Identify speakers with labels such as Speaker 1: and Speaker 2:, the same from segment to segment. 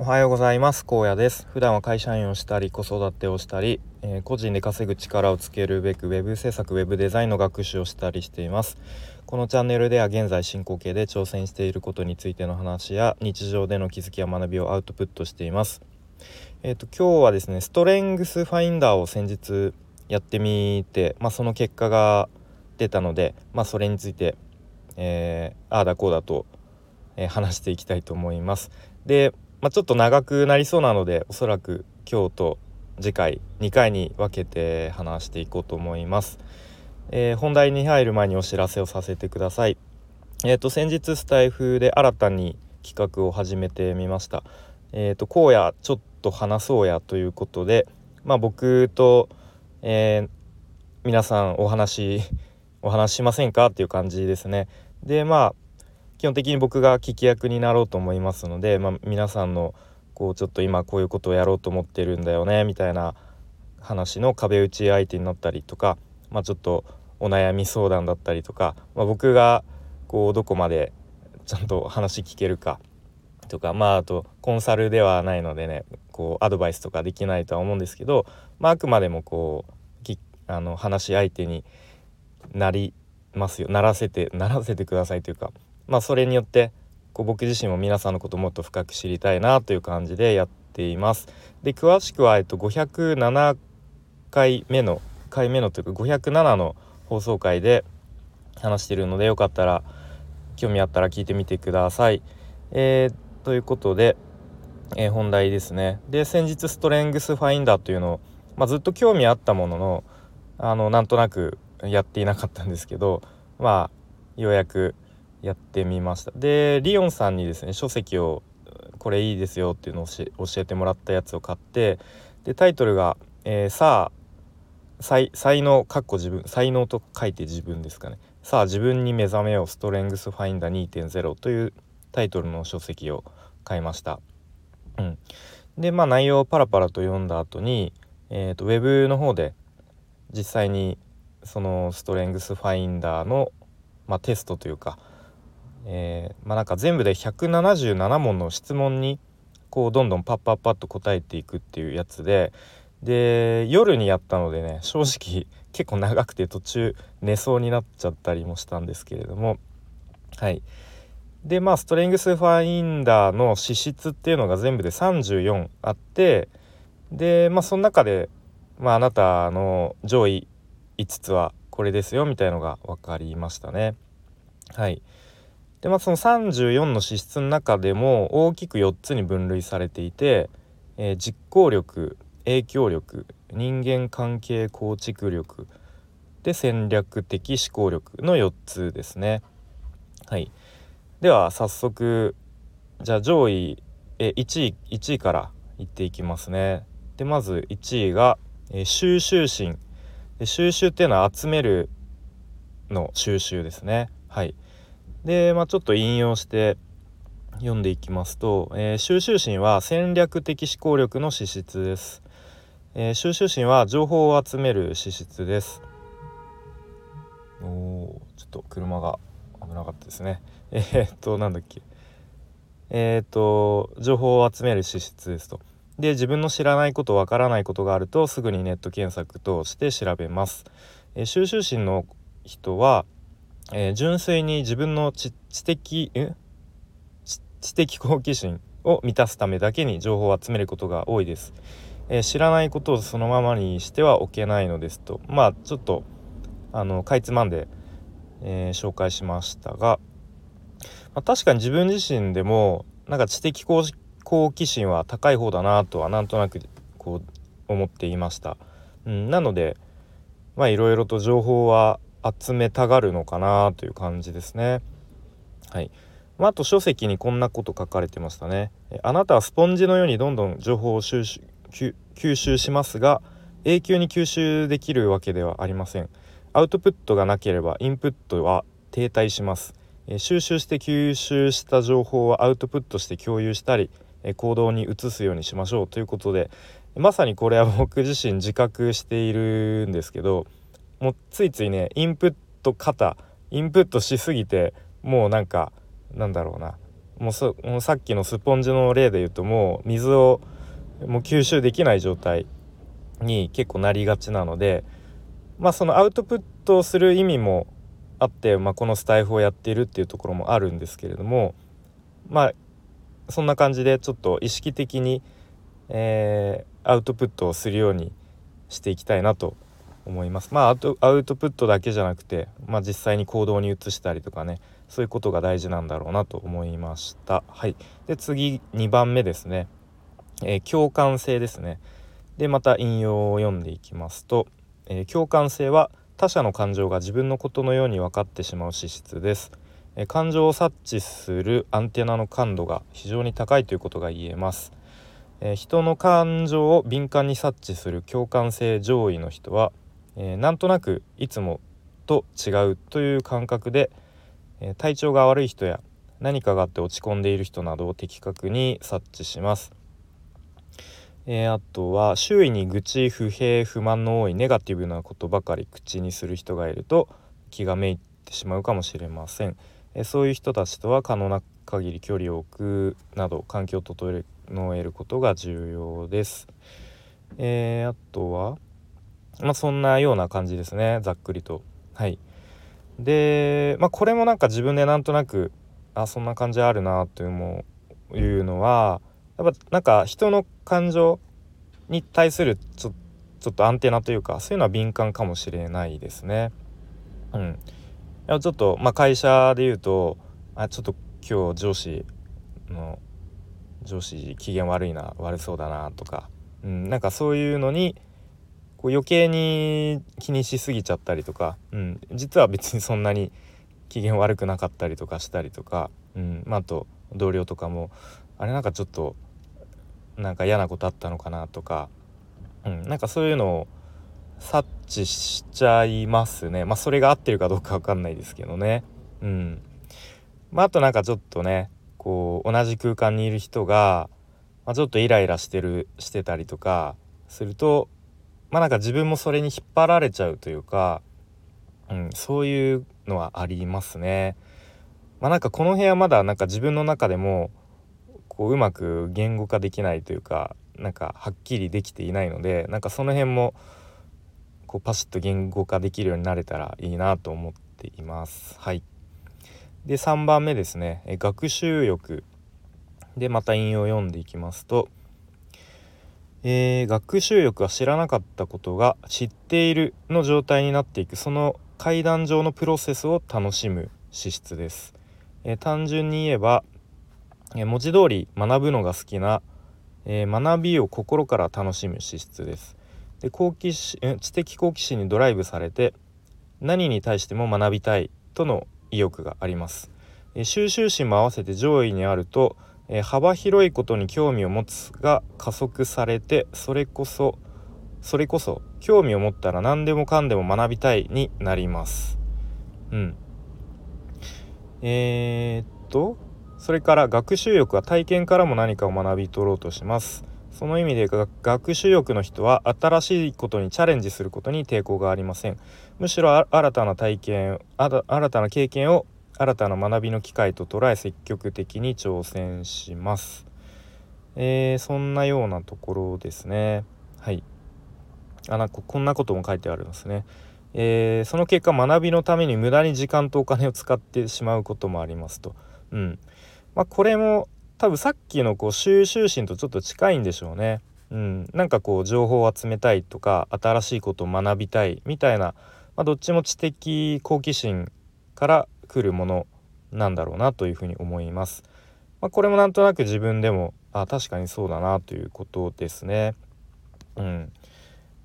Speaker 1: おはようございます。高野です。普段は会社員をしたり子育てをしたり、えー、個人で稼ぐ力をつけるべく web 制作 web デザインの学習をしたりしています。このチャンネルでは現在進行形で挑戦していることについての話や日常での気づきや学びをアウトプットしています。えっ、ー、と今日はですねストレングスファインダーを先日やってみてまあその結果が出たのでまあそれについて、えー、ああだこうだと、え話していきたいと思います。でまあ、ちょっと長くなりそうなのでおそらく今日と次回2回に分けて話していこうと思います。えー、本題に入る前にお知らせをさせてください。えっ、ー、と先日スタイフで新たに企画を始めてみました。えっ、ー、とこうやちょっと話そうやということで、まあ僕と、え皆さんお話お話しませんか？っていう感じですね。でまあ基本的に僕が聞き役になろうと思いますので、まあ、皆さんのこうちょっと今こういうことをやろうと思ってるんだよねみたいな話の壁打ち相手になったりとか、まあ、ちょっとお悩み相談だったりとか、まあ、僕がこうどこまでちゃんと話聞けるかとかまああとコンサルではないのでねこうアドバイスとかできないとは思うんですけど、まあ、あくまでもこうあの話し相手になりますよならせてならせてくださいというかまあそれによってこう僕自身も皆さんのことをもっと深く知りたいなという感じでやっています。で詳しくは、えっと、507回目の回目のというか507の放送回で話してるのでよかったら興味あったら聞いてみてください。えー、ということで、えー、本題ですね。で先日ストレングスファインダーというのを、まあ、ずっと興味あったもののあのなんとなくやっていなかったんですけどまあようやくやってみました。でリオンさんにですね書籍をこれいいですよっていうのを教えてもらったやつを買ってでタイトルが「えー、さあ才才能かっこ自分才能と書いて自分ですかね。さあ自分に目覚めようストレングスファインダー2.0」というタイトルの書籍を買いました。うん、でまあ内容をパラパラと読んだ後に、えーと、とウェブの方で実際にそのストレングスファインダーの、まあ、テストというかえー、まあなんか全部で177問の質問にこうどんどんパッパッパッと答えていくっていうやつでで夜にやったのでね正直結構長くて途中寝そうになっちゃったりもしたんですけれどもはいでまあストレングスファインダーの資質っていうのが全部で34あってでまあその中で、まあ、あなたの上位5つはこれですよみたいのが分かりましたねはい。でまあその34の資質の中でも大きく4つに分類されていて、えー、実行力影響力人間関係構築力で戦略的思考力の4つですね。はい、では早速じゃあ上位え1位1位からいっていきますね。でまず1位が、えー、収集心で収集っていうのは集めるの収集ですね。はいで、まあ、ちょっと引用して読んでいきますと、えー、収集心は戦略的思考力の資質です、えー、収集心は情報を集める資質です。おおちょっと車が危なかったですね。えー、っとなんだっけ。えー、っと情報を集める資質ですと。で自分の知らないことわからないことがあるとすぐにネット検索等して調べます、えー、収集心の人はえー、純粋に自分の知的知的好奇心を満たすためだけに情報を集めることが多いです、えー、知らないことをそのままにしてはおけないのですと。まあちょっとあのかいつまんで、えー、紹介しましたが、まあ、確かに自分自身でもなんか知的好奇心は高い方だなとはなんとなくこう思っていました、うん、なのでまあいろいろと情報は集めたがるのかなという感じですね。はい。まあ、あと書籍にこんなこと書かれてましたね。あなたはスポンジのようにどんどん情報を収集吸収しますが永久に吸収できるわけではありません。アウトプットがなければインプットは停滞します。え収集して吸収した情報をアウトプットして共有したりえ行動に移すようにしましょうということでまさにこれは僕自身自覚しているんですけどもうついついねインプット型インプットしすぎてもうなんかなんだろうなもうそもうさっきのスポンジの例で言うともう水をもう吸収できない状態に結構なりがちなのでまあそのアウトプットをする意味もあって、まあ、このスタイフをやっているっていうところもあるんですけれどもまあそんな感じでちょっと意識的に、えー、アウトプットをするようにしていきたいなと思います。思いまあアウトアウトプットだけじゃなくて、まあ、実際に行動に移したりとかねそういうことが大事なんだろうなと思いました。はい、で次2番目ですね、えー、共感性ですね。でまた引用を読んでいきますと、えー、共感性は他者の感情が自分のことのように分かってしまう資質です。え感情を察知するアンテナの感度が非常に高いということが言えます。え人の感情を敏感に察知する共感性上位の人は、えなんとなくいつもと違うという感覚で、え体調が悪い人や何かがあって落ち込んでいる人などを的確に察知します。えー、あとは周囲に愚痴不平不満の多いネガティブなことばかり口にする人がいると気がめいってしまうかもしれません。え、そういう人たちとは可能な限り距離を置くなど環境を整えることが重要です。えー、あとはまあそんなような感じですねざっくりと。はいでまあこれもなんか自分でなんとなくあそんな感じあるなというのはやっぱなんか人の感情に対するちょちょっとアンテナというかそういうのは敏感かもしれないですね。うん、ちょっと、まあ、会社で言うとあちょっと今日上司の上司機嫌悪いな悪そうだなとか、うん、なんかそういうのにこう余計に気にしすぎちゃったりとか、うん、実は別にそんなに機嫌悪くなかったりとかしたりとか、うん。まあ、あと同僚とかもあれなんかちょっとなんか嫌なことあったのかなとか、うん、なんかそういうのを察知しちゃいますね。まあそれが合ってるかどうか分かんないですけどね。うん。まああとなんかちょっとねこう同じ空間にいる人が、まあ、ちょっとイライラしてるしてたりとかするとまあなんか自分もそれに引っ張られちゃうというか、うん、そういうのはありますね。まあなんかこの部屋まだなんか自分の中でもこううまく言語化できないというかなんかはっきりできていないのでなんかその辺もこうパシッと言語化できるようになれたらいいなと思っています。はい、で3番目ですねえ学習欲でまた引用を読んでいきますと、えー、学習欲は知らなかったことが知っているの状態になっていくその階段上のプロセスを楽しむ資質です。えー、単純に言えばえ文字通り学ぶのが好きな、え、学びを心から楽しむ資質です。で好奇心知的好奇心にドライブされて何に対しても学びたいとの意欲があります。え収集心も合わせて上位にあると、え幅広いことに興味を持つが加速されてそれこそそれこそ興味を持ったら何でもかんでも学びたいになります。うん。えー、っとそれから学習欲は体験からも何かを学び取ろうとしますその意味で学習欲の人は新しいことにチャレンジすることに抵抗がありませんむしろ新たな体験新たな経験を新たな学びの機会と捉え積極的に挑戦します、えー、そんなようなところですね。はい。あなんかこんなことも書いてあるんですね。えー、その結果学びのために無駄に時間とお金を使ってしまうこともありますと。うん。まあ、これも多分さっきのこう収集心とちょっと近いんでしょうね。うん、なんかこう情報を集めたいとか新しいことを学びたいみたいな、まあ、どっちも知的好奇心から来るものなんだろうなというふうに思います。まあ、これもなんとなく自分でもあ確かにそうだなということですね。うん、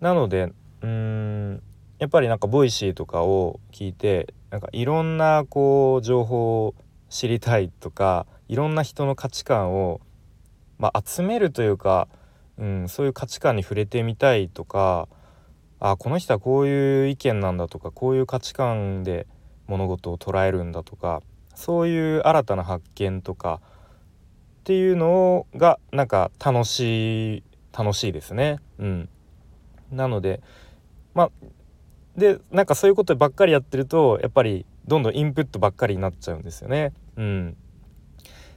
Speaker 1: なのでうんやっぱりなんか Voicy とかを聞いてなんかいろんなこう情報を知りたいとかいろんな人の価値観を、まあ、集めるというか、うん、そういう価値観に触れてみたいとかあこの人はこういう意見なんだとかこういう価値観で物事を捉えるんだとかそういう新たな発見とかっていうのがなんか楽しい楽しいですね。うん、なのでまあでなんかそういうことばっかりやってるとやっぱりどんどんインプットばっかりになっちゃうんですよね。うん、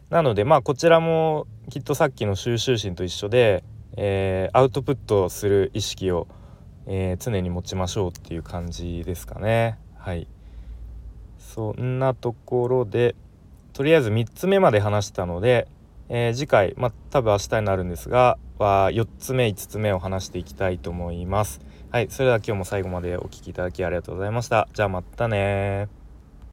Speaker 1: なのでまあこちらもきっとさっきの収集心と一緒で、えー、アウトプットする意識を、えー、常に持ちましょうっていう感じですかねはいそんなところでとりあえず3つ目まで話したので、えー、次回まあ多分明日になるんですがは4つ目5つ目を話していきたいと思います。はいそれでは今日も最後までお聴きいただきありがとうございました。じゃあまたね